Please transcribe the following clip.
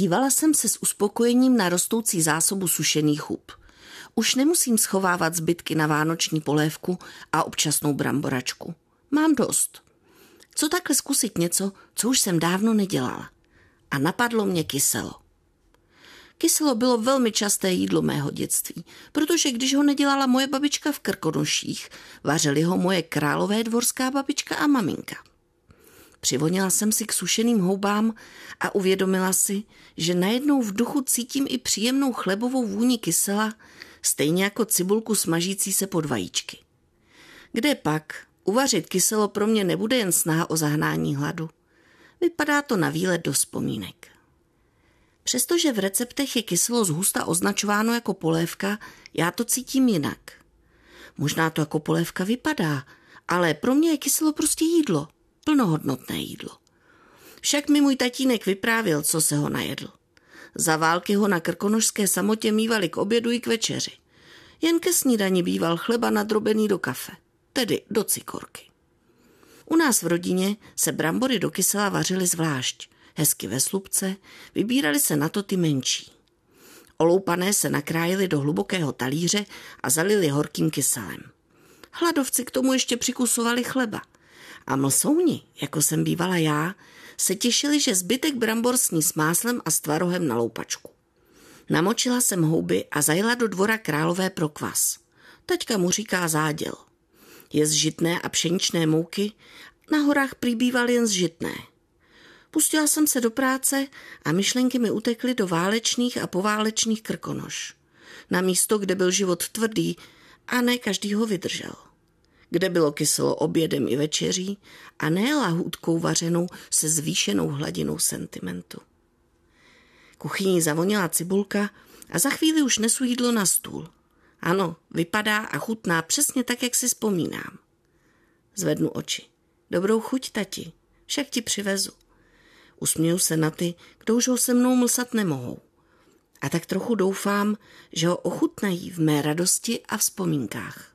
Dívala jsem se s uspokojením na rostoucí zásobu sušených hub. Už nemusím schovávat zbytky na vánoční polévku a občasnou bramboračku. Mám dost. Co takhle zkusit něco, co už jsem dávno nedělala? A napadlo mě kyselo. Kyselo bylo velmi časté jídlo mého dětství, protože když ho nedělala moje babička v Krkonoších, vařili ho moje králové dvorská babička a maminka. Přivonila jsem si k sušeným houbám a uvědomila si, že najednou v duchu cítím i příjemnou chlebovou vůni kysela, stejně jako cibulku smažící se pod vajíčky. Kde pak? Uvařit kyselo pro mě nebude jen snaha o zahnání hladu. Vypadá to na výlet do vzpomínek. Přestože v receptech je kyselo zhusta označováno jako polévka, já to cítím jinak. Možná to jako polévka vypadá, ale pro mě je kyselo prostě jídlo, plnohodnotné jídlo. Však mi můj tatínek vyprávěl, co se ho najedl. Za války ho na krkonožské samotě mývali k obědu i k večeři. Jen ke snídani býval chleba nadrobený do kafe, tedy do cikorky. U nás v rodině se brambory do kysela vařily zvlášť, hezky ve slupce, vybírali se na to ty menší. Oloupané se nakrájely do hlubokého talíře a zalili horkým kyselem. Hladovci k tomu ještě přikusovali chleba. A mlsouni, jako jsem bývala já, se těšili, že zbytek brambor sní s máslem a s tvarohem na loupačku. Namočila jsem houby a zajela do dvora králové pro kvas. Taťka mu říká záděl. Je z žitné a pšeničné mouky, na horách přibýval jen z žitné. Pustila jsem se do práce a myšlenky mi utekly do válečných a poválečných krkonoš. Na místo, kde byl život tvrdý a ne každý ho vydržel. Kde bylo kyselo obědem i večeří a ne lahůdkou vařenou se zvýšenou hladinou sentimentu. Kuchyní zavonila cibulka a za chvíli už nesu jídlo na stůl. Ano, vypadá a chutná přesně tak, jak si vzpomínám. Zvednu oči. Dobrou chuť, tati, však ti přivezu. Usměju se na ty, kdo už ho se mnou mlsat nemohou. A tak trochu doufám, že ho ochutnají v mé radosti a vzpomínkách.